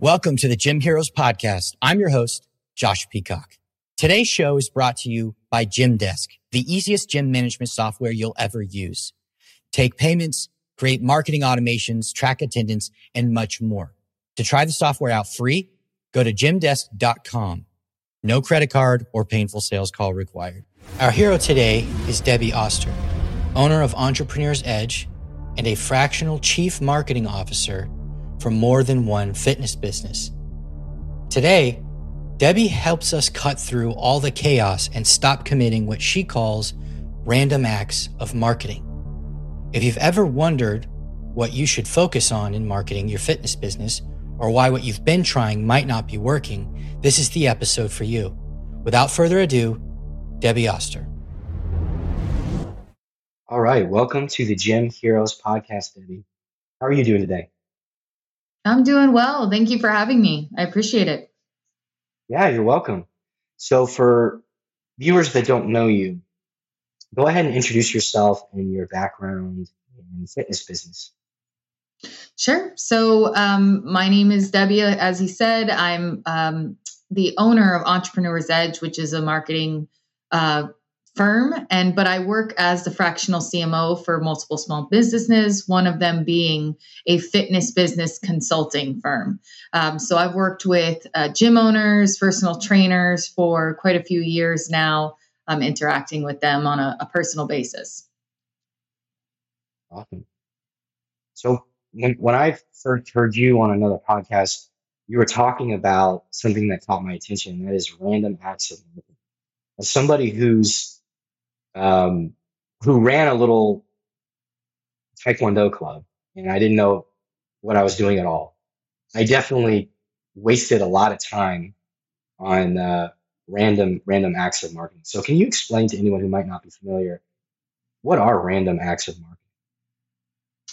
Welcome to the Gym Heroes podcast. I'm your host, Josh Peacock. Today's show is brought to you by Gymdesk, the easiest gym management software you'll ever use. Take payments, create marketing automations, track attendance, and much more. To try the software out free, go to gymdesk.com. No credit card or painful sales call required. Our hero today is Debbie Oster, owner of Entrepreneur's Edge and a fractional chief marketing officer for more than one fitness business. Today, Debbie helps us cut through all the chaos and stop committing what she calls random acts of marketing. If you've ever wondered what you should focus on in marketing your fitness business, or why what you've been trying might not be working, this is the episode for you. Without further ado, Debbie Oster. All right, welcome to the Gym Heroes podcast, Debbie. How are you doing today? I'm doing well. Thank you for having me. I appreciate it. Yeah, you're welcome. So, for viewers that don't know you, go ahead and introduce yourself and your background in fitness business. Sure. So, um, my name is Debbie. As he said, I'm um, the owner of Entrepreneur's Edge, which is a marketing uh, firm. And but i work as the fractional cmo for multiple small businesses one of them being a fitness business consulting firm. Um, so i've worked with uh, gym owners personal trainers for quite a few years now. Um, interacting with them on a, a personal basis. Awesome. So when, when i first heard you on another podcast you were talking about something that caught my attention that is random acts of as somebody who's um, who ran a little taekwondo club, and I didn't know what I was doing at all. I definitely wasted a lot of time on uh, random random acts of marketing. So, can you explain to anyone who might not be familiar what are random acts of marketing?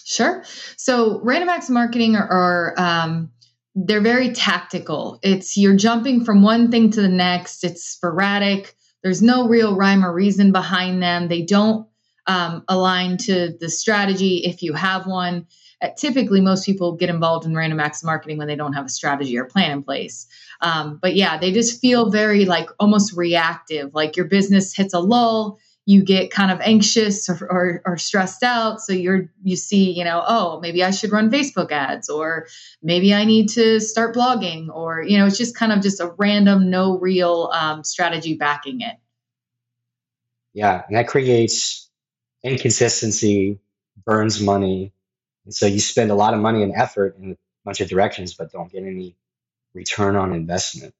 Sure. So, random acts marketing are, are um, they're very tactical. It's you're jumping from one thing to the next. It's sporadic. There's no real rhyme or reason behind them. They don't um, align to the strategy if you have one. Uh, typically, most people get involved in random acts marketing when they don't have a strategy or plan in place. Um, but yeah, they just feel very like almost reactive, like your business hits a lull you get kind of anxious or, or, or, stressed out. So you're you see you know oh maybe i should run facebook ads or maybe i need to start blogging or you know it's just kind of just a random no real um, strategy backing it. Yeah and that creates inconsistency burns money. And so you spend a lot of money and effort in a bunch of directions but don't get any return on investment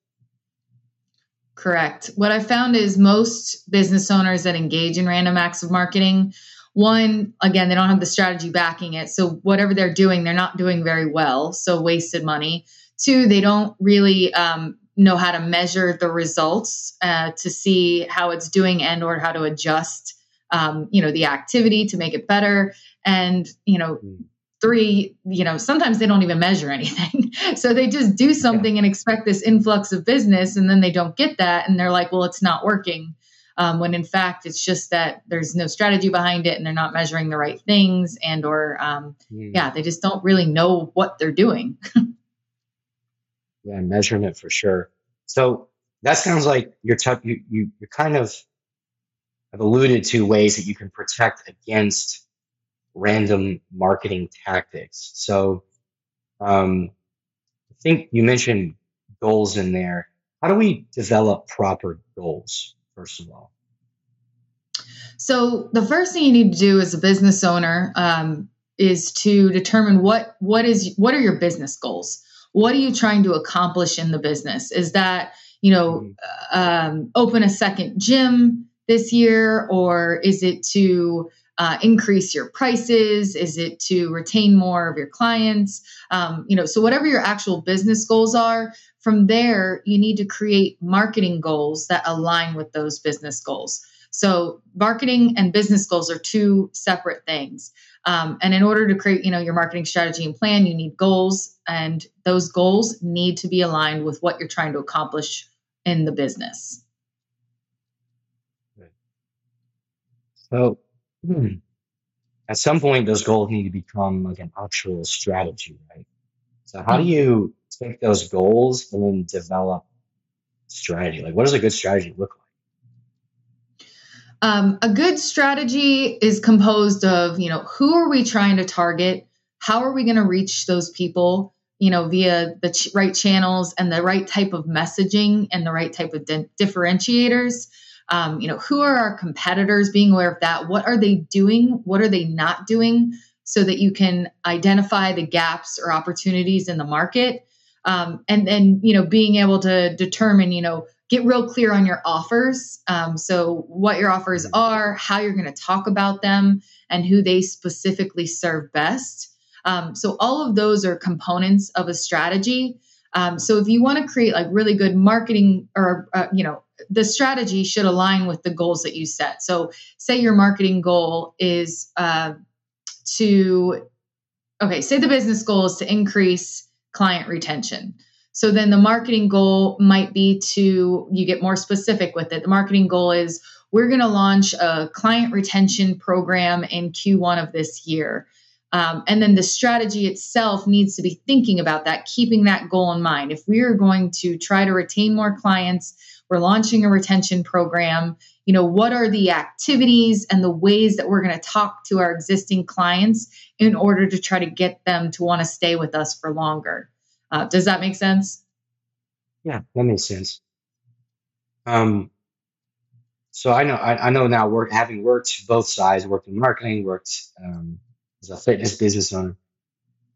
Correct. What I found is most business owners that engage in random acts of marketing, one, again, they don't have the strategy backing it. So whatever they're doing, they're not doing very well. So wasted money. Two, they don't really um, know how to measure the results uh, to see how it's doing and or how to adjust, um, you know, the activity to make it better. And, you know, hmm three you know sometimes they don't even measure anything so they just do something yeah. and expect this influx of business and then they don't get that and they're like well it's not working um, when in fact it's just that there's no strategy behind it and they're not measuring the right things and or um, mm. yeah they just don't really know what they're doing yeah measurement for sure so that sounds like you're t- you, you you kind of have alluded to ways that you can protect against random marketing tactics. So, um, I think you mentioned goals in there. How do we develop proper goals, first of all? So, the first thing you need to do as a business owner um, is to determine what what is what are your business goals. What are you trying to accomplish in the business? Is that you know mm-hmm. um, open a second gym this year, or is it to uh, increase your prices? Is it to retain more of your clients? Um, you know, so whatever your actual business goals are, from there you need to create marketing goals that align with those business goals. So marketing and business goals are two separate things. Um, and in order to create, you know, your marketing strategy and plan, you need goals, and those goals need to be aligned with what you're trying to accomplish in the business. So, hmm, at some point, those goals need to become like an actual strategy, right? So, how do mm-hmm. you take those goals and then develop strategy? Like, what does a good strategy look like? Um, a good strategy is composed of, you know, who are we trying to target? How are we going to reach those people, you know, via the ch- right channels and the right type of messaging and the right type of di- differentiators? Um, you know, who are our competitors? Being aware of that. What are they doing? What are they not doing? So that you can identify the gaps or opportunities in the market. Um, and then, you know, being able to determine, you know, get real clear on your offers. Um, so, what your offers are, how you're going to talk about them, and who they specifically serve best. Um, so, all of those are components of a strategy. Um, so, if you want to create like really good marketing, or uh, you know, the strategy should align with the goals that you set. So, say your marketing goal is uh, to, okay, say the business goal is to increase client retention. So then the marketing goal might be to, you get more specific with it. The marketing goal is we're going to launch a client retention program in Q1 of this year. Um, and then the strategy itself needs to be thinking about that, keeping that goal in mind. If we are going to try to retain more clients, we're launching a retention program. You know, what are the activities and the ways that we're going to talk to our existing clients in order to try to get them to want to stay with us for longer? Uh, does that make sense? Yeah, that makes sense. Um, so I know I, I know now work having worked both sides, worked in marketing, worked um, as a fitness business owner.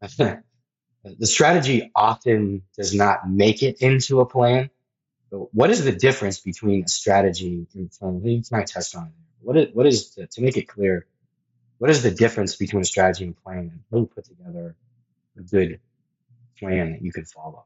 the strategy often does not make it into a plan. What is the difference between a strategy and plan? You might test on it. What is what is to make it clear? What is the difference between a strategy and plan? And how you put together a good plan that you can follow?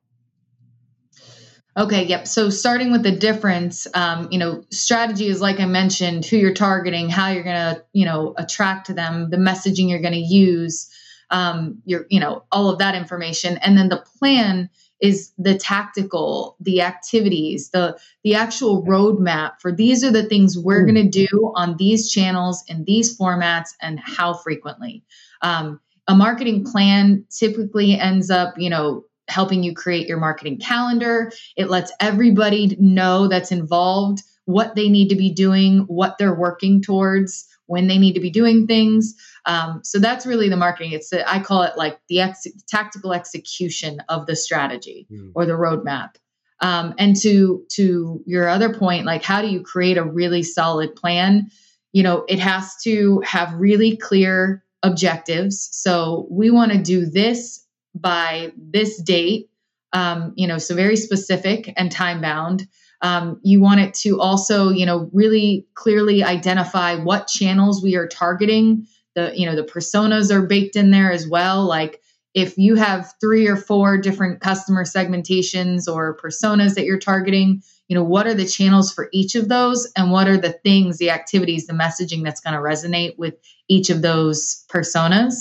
Okay, yep. So starting with the difference, um, you know, strategy is like I mentioned, who you're targeting, how you're going to, you know, attract to them, the messaging you're going to use, um, your, you know, all of that information, and then the plan is the tactical, the activities, the the actual roadmap for these are the things we're going to do on these channels in these formats and how frequently. Um, a marketing plan typically ends up, you know, helping you create your marketing calendar. It lets everybody know that's involved what they need to be doing, what they're working towards, when they need to be doing things. Um, so that's really the marketing. It's the, I call it like the ex- tactical execution of the strategy mm. or the roadmap. Um, and to to your other point, like how do you create a really solid plan? You know, it has to have really clear objectives. So we want to do this by this date, um, you know, so very specific and time bound. Um, you want it to also, you know, really clearly identify what channels we are targeting. The, you know, the personas are baked in there as well. Like if you have three or four different customer segmentations or personas that you're targeting, you know, what are the channels for each of those and what are the things, the activities, the messaging that's going to resonate with each of those personas.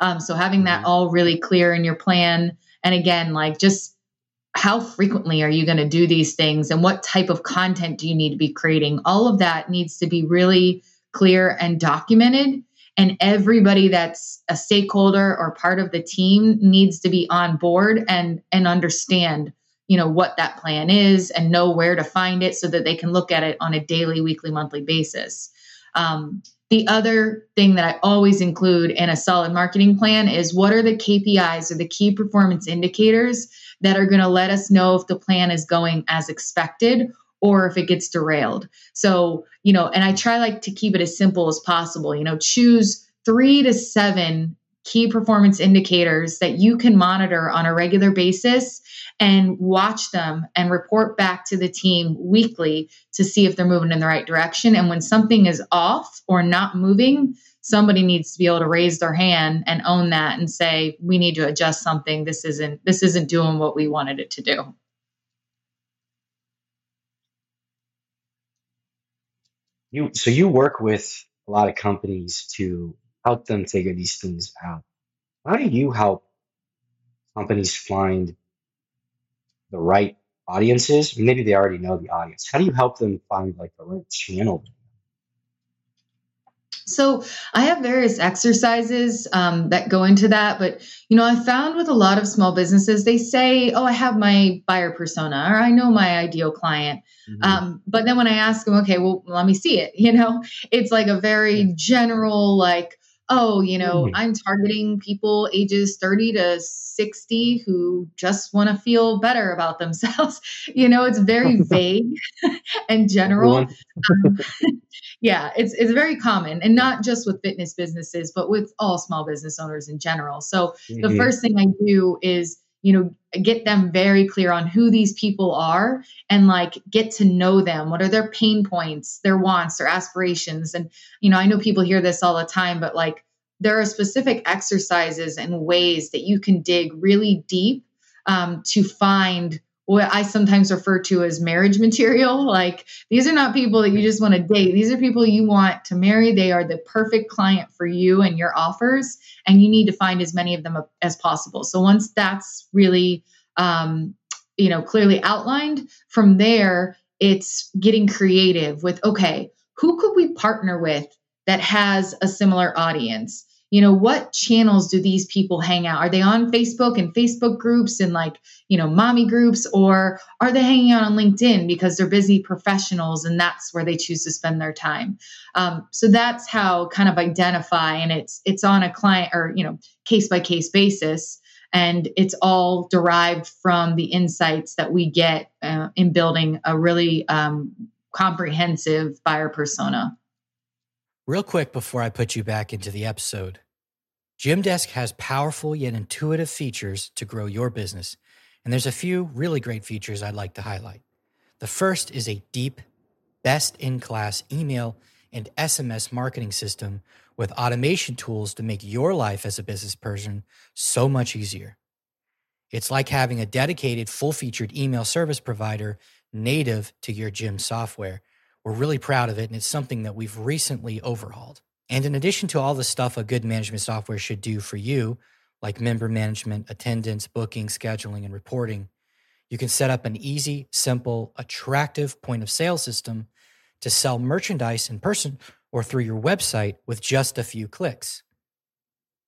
Um, so having that mm-hmm. all really clear in your plan. And again, like just how frequently are you going to do these things and what type of content do you need to be creating? All of that needs to be really clear and documented. And everybody that's a stakeholder or part of the team needs to be on board and and understand you know what that plan is and know where to find it so that they can look at it on a daily weekly monthly basis um, the other thing that I always include in a solid marketing plan is what are the KPIs or the key performance indicators that are going to let us know if the plan is going as expected or if it gets derailed. So, you know, and I try like to keep it as simple as possible. You know, choose 3 to 7 key performance indicators that you can monitor on a regular basis and watch them and report back to the team weekly to see if they're moving in the right direction. And when something is off or not moving, somebody needs to be able to raise their hand and own that and say, we need to adjust something. This isn't this isn't doing what we wanted it to do. You so you work with a lot of companies to help them figure these things out. How do you help companies find the right audiences? Maybe they already know the audience. How do you help them find like the right channel? So I have various exercises um, that go into that, but you know, I found with a lot of small businesses, they say, "Oh, I have my buyer persona, or I know my ideal client," mm-hmm. um, but then when I ask them, "Okay, well, let me see it," you know, it's like a very general, like, oh, you know, mm-hmm. I'm targeting people ages 30 to 60 who just want to feel better about themselves. you know, it's very vague and general. Um, yeah, it's it's very common and not just with fitness businesses, but with all small business owners in general. So mm-hmm. the first thing I do is you know get them very clear on who these people are and like get to know them. What are their pain points their wants their aspirations? And you know i know people hear this all the time but like there are specific exercises and ways that you can dig really deep um, to find what I sometimes refer to as marriage material. Like these are not people that you just want to date. These are people you want to marry. They are the perfect client for you and your offers, and you need to find as many of them as possible. So once that's really, um, you know, clearly outlined, from there it's getting creative with okay, who could we partner with that has a similar audience? You know what channels do these people hang out? Are they on facebook and facebook groups and like you know mommy groups or are they hanging out on linkedin because they're busy professionals and that's where they choose to spend their time? Um, so that's how kind of identify and it's it's on a client or you know case by case basis. And it's all derived from the insights that we get uh, in building a really um, comprehensive buyer persona. Real quick before I put you back into the episode, Gymdesk has powerful yet intuitive features to grow your business, and there's a few really great features I'd like to highlight. The first is a deep, best in class email and SMS marketing system with automation tools to make your life as a business person so much easier. It's like having a dedicated, full featured email service provider native to your gym software. We're really proud of it, and it's something that we've recently overhauled. And in addition to all the stuff a good management software should do for you, like member management, attendance, booking, scheduling, and reporting, you can set up an easy, simple, attractive point of sale system to sell merchandise in person or through your website with just a few clicks.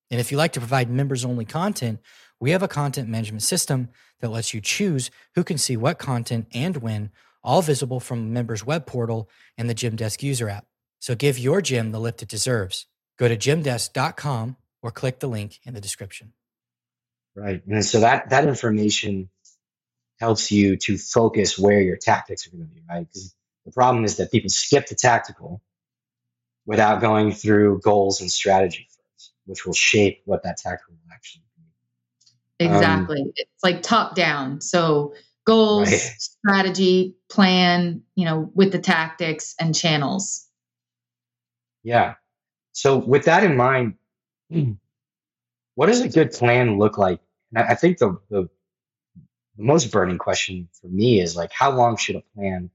And if you like to provide members only content, we have a content management system that lets you choose who can see what content and when, all visible from member's web portal and the Gymdesk user app. So give your gym the lift it deserves. Go to gymdesk.com or click the link in the description. Right. And so that, that information helps you to focus where your tactics are going to be, right? Because the problem is that people skip the tactical without going through goals and strategy first, which will shape what that tactical will actually be. Exactly. Um, it's like top down. So goals, right. strategy, plan, you know, with the tactics and channels. Yeah. So with that in mind, hmm, what does a good plan look like? And I think the, the, the most burning question for me is like, how long should a plan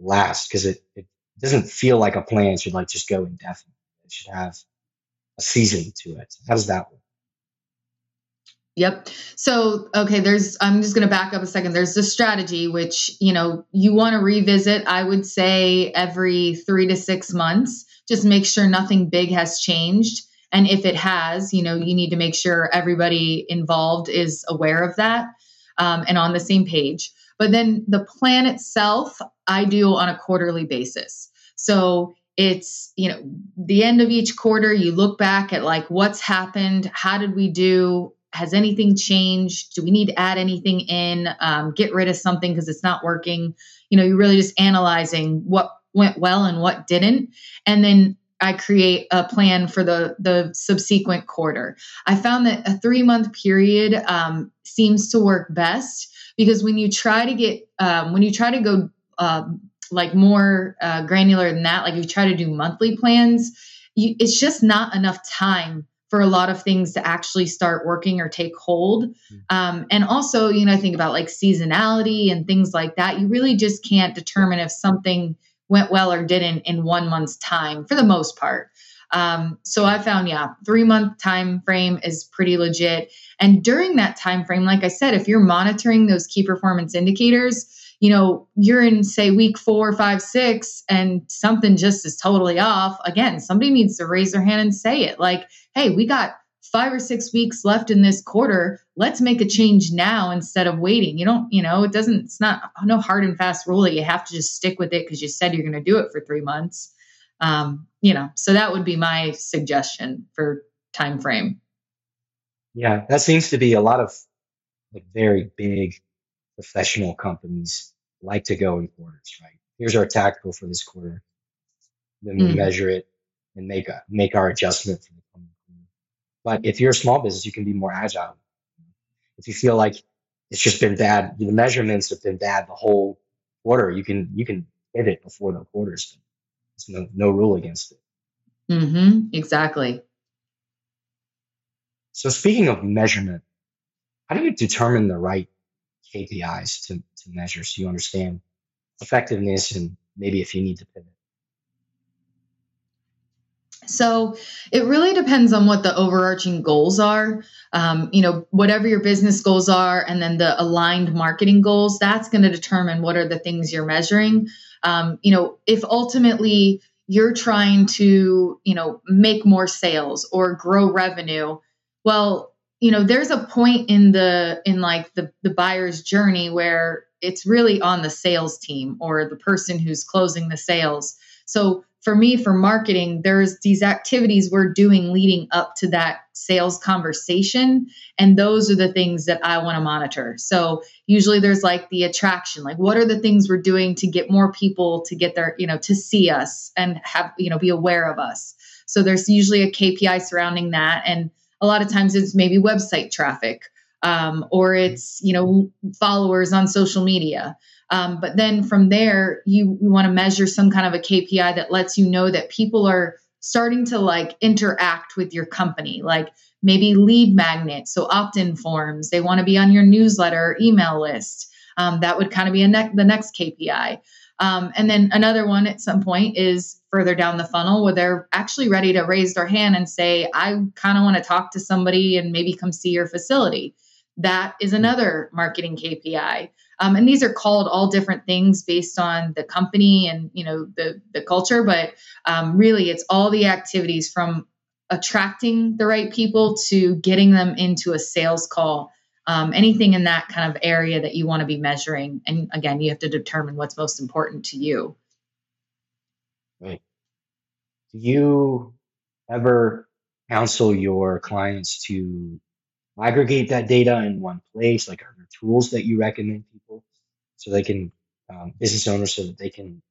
last? Because it, it doesn't feel like a plan should like just go indefinitely. It should have a season to it. How does that work? Yep. So, okay, there's, I'm just going to back up a second. There's the strategy, which, you know, you want to revisit, I would say, every three to six months. Just make sure nothing big has changed. And if it has, you know, you need to make sure everybody involved is aware of that um, and on the same page. But then the plan itself, I do on a quarterly basis. So it's you know the end of each quarter you look back at like what's happened how did we do has anything changed? Do we need to add anything in? Um, get rid of something because it's not working. You know, you're really just analyzing what went well and what didn't, and then I create a plan for the the subsequent quarter. I found that a three month period um, seems to work best because when you try to get um, when you try to go um, like more uh, granular than that, like you try to do monthly plans, you, it's just not enough time for a lot of things to actually start working or take hold. Hmm. Um, and also, you know, I think about like seasonality and things like that. You really just can't determine if something went well or didn't in one month's time for the most part. Um, so I found, yeah, three month time frame is pretty legit. And during that time frame, like I said, if you're monitoring those key performance indicators, you know, you're in say week four, five, six, and something just is totally off. Again, somebody needs to raise their hand and say it. Like, hey, we got five or six weeks left in this quarter. Let's make a change now instead of waiting. You don't, you know, it doesn't, it's not no hard and fast rule that you have to just stick with it because you said you're going to do it for three months. Um, you know, so that would be my suggestion for time frame. Yeah, that seems to be a lot of like very big professional companies like to go in quarters, right? Here's our tactical for this quarter. Then we mm. measure it and make a, make our adjustment for the coming. But if you're a small business, you can be more agile. If you feel like it's just been bad, the measurements have been bad the whole quarter, you can you can pivot before the quarter's done. There's no no rule against it. Mm-hmm. Exactly. So speaking of measurement, how do you determine the right KPIs to, to measure so you understand effectiveness and maybe if you need to pivot? So it really depends on what the overarching goals are. Um, you know, whatever your business goals are, and then the aligned marketing goals, that's going to determine what are the things you're measuring. Um, you know, if ultimately you're trying to, you know, make more sales or grow revenue, well, you know, there's a point in the in like the the buyer's journey where it's really on the sales team or the person who's closing the sales. So for me, for marketing, there's these activities we're doing leading up to that sales conversation. And those are the things that I want to monitor. So usually there's like the attraction, like what are the things we're doing to get more people to get their, you know, to see us and have, you know, be aware of us. So there's usually a KPI surrounding that. And a lot of times it's maybe website traffic um, or it's you know followers on social media um, but then from there you, you want to measure some kind of a kpi that lets you know that people are starting to like interact with your company like maybe lead magnets so opt-in forms they want to be on your newsletter email list um, that would kind of be ne- the next kpi um, and then another one at some point is further down the funnel where they're actually ready to raise their hand and say, I kind of want to talk to somebody and maybe come see your facility. That is another marketing KPI. Um, and these are called all different things based on the company and you know the the culture, but um, really it's all the activities from attracting the right people to getting them into a sales call um, anything in that kind of area that you want to be measuring. And again, you have to determine what's most important to you. Right. Do you ever counsel your clients to aggregate that data in one place? Like, are there tools that you recommend people so they can, um, business owners, so that they can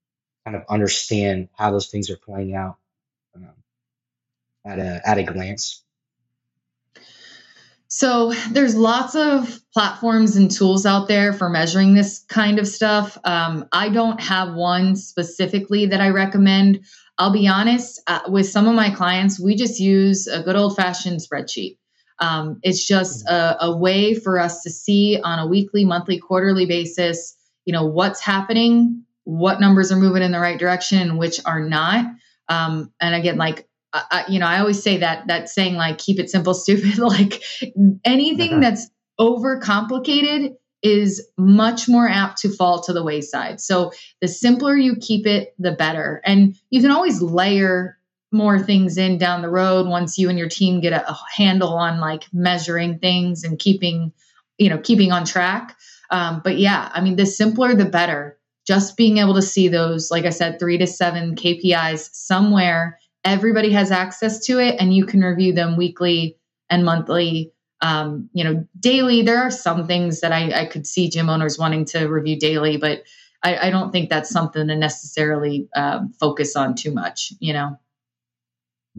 kind of understand how those things are playing out um, at a at a glance? So there's lots of platforms and tools out there for measuring this kind of stuff. Um, I don't have one specifically that I recommend. I'll be honest, uh, with some of my clients, we just use a good old fashioned spreadsheet. Um, it's just a, a way for us to see on a weekly, monthly, quarterly basis, you know, what's happening, what numbers are moving in the right direction, and which are not. Um, and again, like I, you know, I always say that that saying like keep it simple, stupid. like anything uh-huh. that's overcomplicated is much more apt to fall to the wayside. So the simpler you keep it, the better. And you can always layer more things in down the road once you and your team get a, handle on like measuring things and keeping, you know, keeping on track. Um, but yeah, I mean, the simpler the better. Just being able to see those, like I said, three to seven KPIs somewhere everybody has access to it and you can review them weekly and monthly um, you know daily there are some things that I, I, could see gym owners wanting to review daily but i, I don't think that's something to necessarily um, focus on too much you know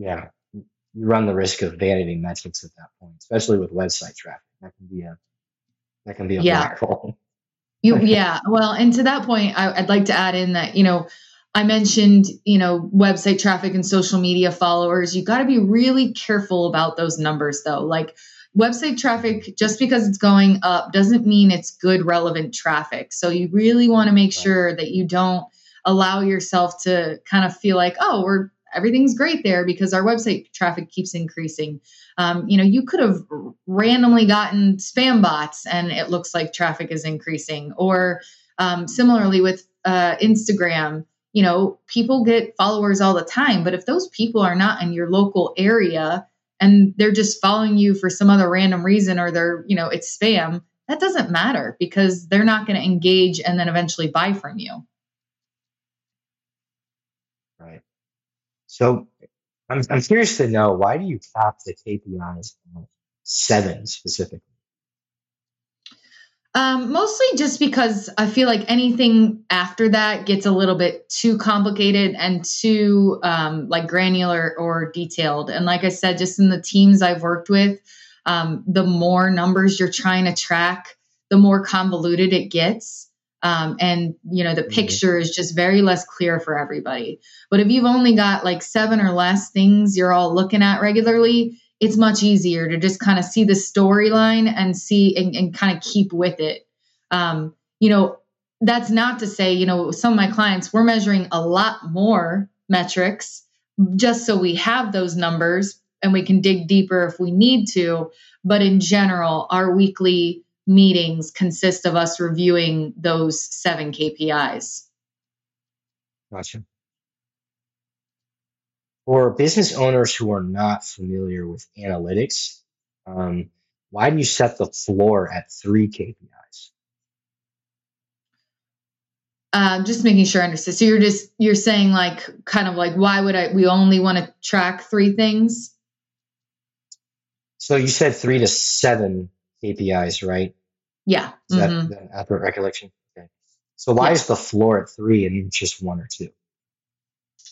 yeah you run the risk of vanity metrics at that point especially with website traffic that can be a that can be a yeah. black hole you yeah well and to that point I, i'd like to add in that you know I mentioned, you know, website traffic and social media followers. You got to be really careful about those numbers though. Like website traffic, just because it's going up doesn't mean it's good, relevant traffic. So you really want to make sure that you don't allow yourself to kind of feel like, oh, we're everything's great there because our website traffic keeps increasing. Um, you know, you could have randomly gotten spam bots and it looks like traffic is increasing. Or um, similarly with uh, Instagram, you know, people get followers all the time, but if those people are not in your local area and they're just following you for some other random reason or they're, you know, it's spam, that doesn't matter because they're not going to engage and then eventually buy from you. Right. So I'm, I'm curious to know why do you cap the KPIs seven specifically? Um, mostly just because I feel like anything after that gets a little bit too complicated and too um, like granular or detailed. And like I said, just in the teams I've worked with, um, the more numbers you're trying to track, the more convoluted it gets. Um, and you know the mm-hmm. picture is just very less clear for everybody. But if you've only got like seven or less things you're all looking at regularly, it's much easier to just kind of see the storyline and see and, and kind of keep with it. Um, you know, that's not to say, you know, some of my clients, we're measuring a lot more metrics just so we have those numbers and we can dig deeper if we need to. But in general, our weekly meetings consist of us reviewing those seven KPIs. Gotcha. For business owners who are not familiar with analytics, um, why do you set the floor at three KPIs? Uh, just making sure I understand. So you're just you're saying like kind of like why would I we only want to track three things? So you said three to seven KPIs, right? Yeah. Is mm-hmm. that, that accurate recollection? Okay. So why yeah. is the floor at three and just one or two?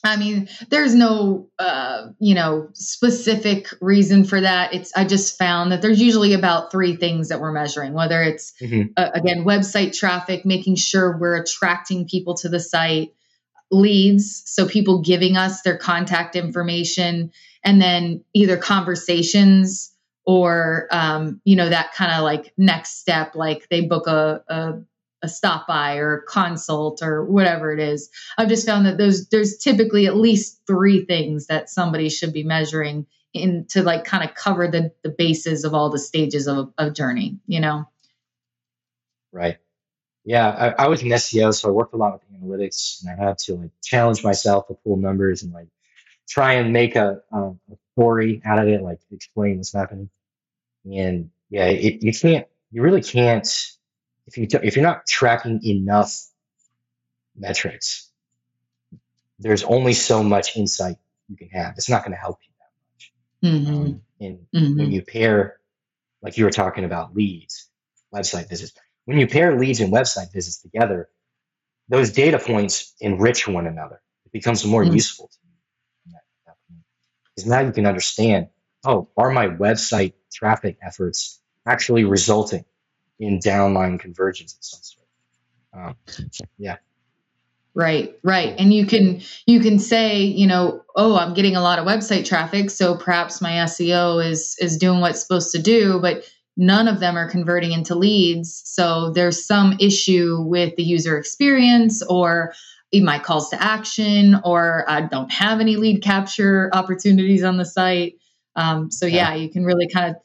I mean, there's no, uh, you know, specific reason for that. It's I just found that there's usually about three things that we're measuring. Whether it's mm-hmm. uh, again website traffic, making sure we're attracting people to the site, leads, so people giving us their contact information, and then either conversations or um, you know that kind of like next step, like they book a, a a stop by or consult or whatever it is. I've just found that those there's typically at least three things that somebody should be measuring in to like kind of cover the the bases of all the stages of a journey, you know? Right. Yeah, I, I was in SEO, so I worked a lot with analytics and I had to like challenge myself to pull numbers and like try and make a, a, a story out of it, like explain what's happening. And yeah, it, you can't, you really can't if you if you're not tracking enough metrics, there's only so much insight you can have. It's not going to help you that much. Mm-hmm. Um, and mm-hmm. when you pair, like you were talking about leads, website visits, when you pair leads and website visits together, those data points enrich one another. It becomes more mm-hmm. useful to you. Because now you can understand, oh, are my website traffic efforts actually resulting in downline conversions. Um, yeah. Right, right. And you can you can say, you know, oh, I'm getting a lot of website traffic, so perhaps my SEO is is doing what's supposed to do, but none of them are converting into leads. So there's some issue with the user experience or my calls to action, or I don't have any lead capture opportunities on the site. Um, so yeah, you can really kind of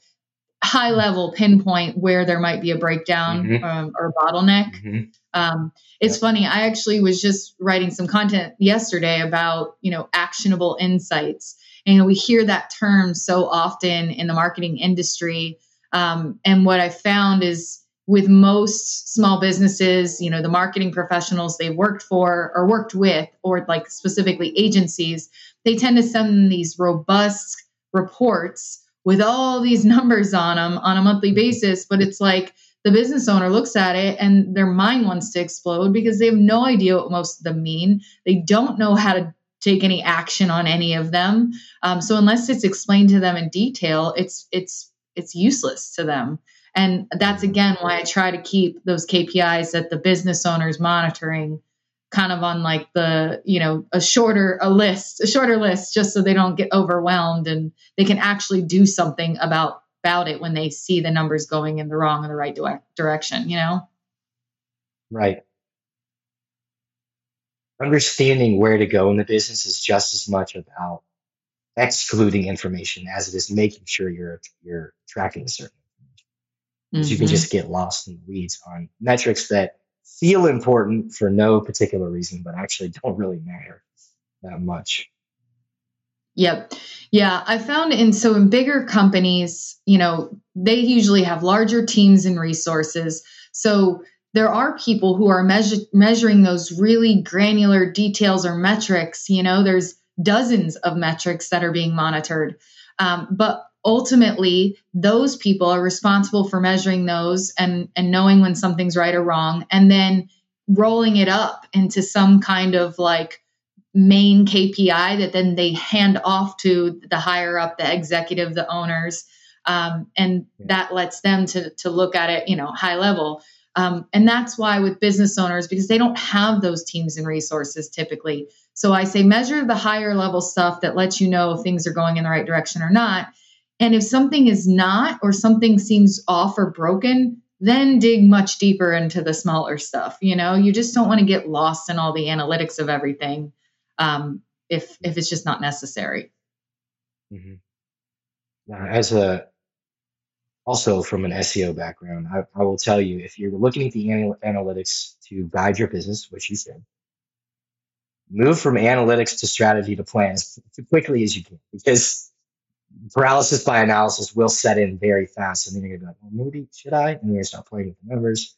high level pinpoint where there might be a breakdown mm-hmm. um, or a bottleneck. Mm-hmm. Um, it's yeah. funny. I actually was just writing some content yesterday about you know actionable insights, and we hear that term so often in the marketing industry. Um, and what I found is with most small businesses, you know, the marketing professionals they worked for or worked with, or like specifically agencies, they tend to send these robust reports with all these numbers on them on a monthly basis. But it's like the business owner looks at it and their mind wants to explode because they have no idea what most of them mean. They don't know how to take any action on any of them. Um, so unless it's explained to them in detail, it's it's it's useless to them. And that's again why I try to keep those KPIs that the business owner is monitoring kind of on like the you know a shorter a list a shorter list just so they don't get overwhelmed and they can actually do something about about it when they see the numbers going in the wrong or the right direction you know right understanding where to go in the business is just as much about excluding information as it is making sure you're you're tracking certain information. You can Mhm. just get lost in the weeds on metrics that feel important for no particular reason, but actually don't really matter that much. Yep. Yeah, I found in so in bigger companies, you know, they usually have larger teams and resources. So there are people who are measure, measuring those really granular details or metrics. You know, there's dozens of metrics that are being monitored. Um, but ultimately, those people are responsible for measuring those and, and knowing when something's right or wrong, and then rolling it up into some kind of like main KPI that then they hand off to the higher up, the executive, the owners, um, and that lets them to to look at it, you know, high level. Um, and that's why with business owners, because they don't have those teams and resources typically. So I say measure the higher level stuff that lets you know if things are going in the right direction or not. And if something is not, or something seems off or broken, then dig much deeper into the smaller stuff. You know, you just don't want to get lost in all the analytics of everything um, if if it's just not necessary. Mhm. Now, as a also from an SEO background, I, I will tell you if you're looking at the anal- analytics to guide your business, which you should, move from analytics to strategy to plans as quickly as you can because paralysis by analysis will set in very fast. And then you're going to be like, well, maybe should I? And you're going to start playing with the numbers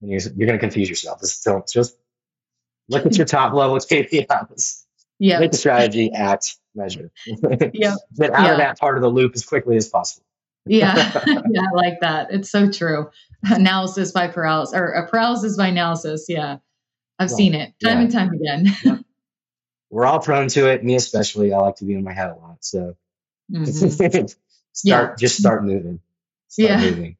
and you're, you're going to confuse yourself. Just, don't, just look at your top level KPIs, Yeah. make the strategy, act, measure. Yeah. Get out Yeah. of that part of the loop as quickly as possible. Yeah. yeah. I like that. It's so true. Analysis by paralysis or a paralysis by analysis. Yeah. I've Right. seen it time Yeah. and time again. We're all prone to it, me especially. I like to be in my head a lot. So Mhm. start just start moving. Start Yeah. moving.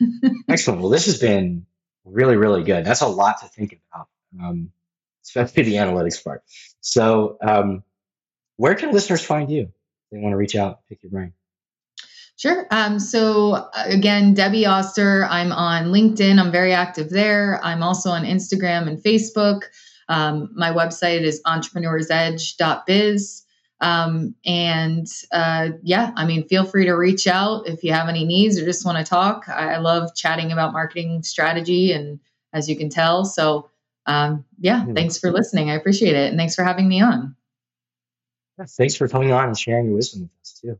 Excellent. Well, this has been really, really good. That's a lot to think about, um, especially the analytics part. So, um, where can listeners find you? They want to reach out, pick your brain. Sure. Um, so uh, again, Debbie Oster. I'm on LinkedIn. I'm very active there. I'm also on Instagram and Facebook. Um, my website is entrepreneursedge.biz. Um, and uh, yeah, I mean, feel free to reach out if you have any needs or just want to talk. I, I love chatting about marketing strategy, and as you can tell, so um, yeah, Hmm. thanks for listening. I appreciate it, and thanks for having me on. Thanks for coming on and sharing your wisdom with us too.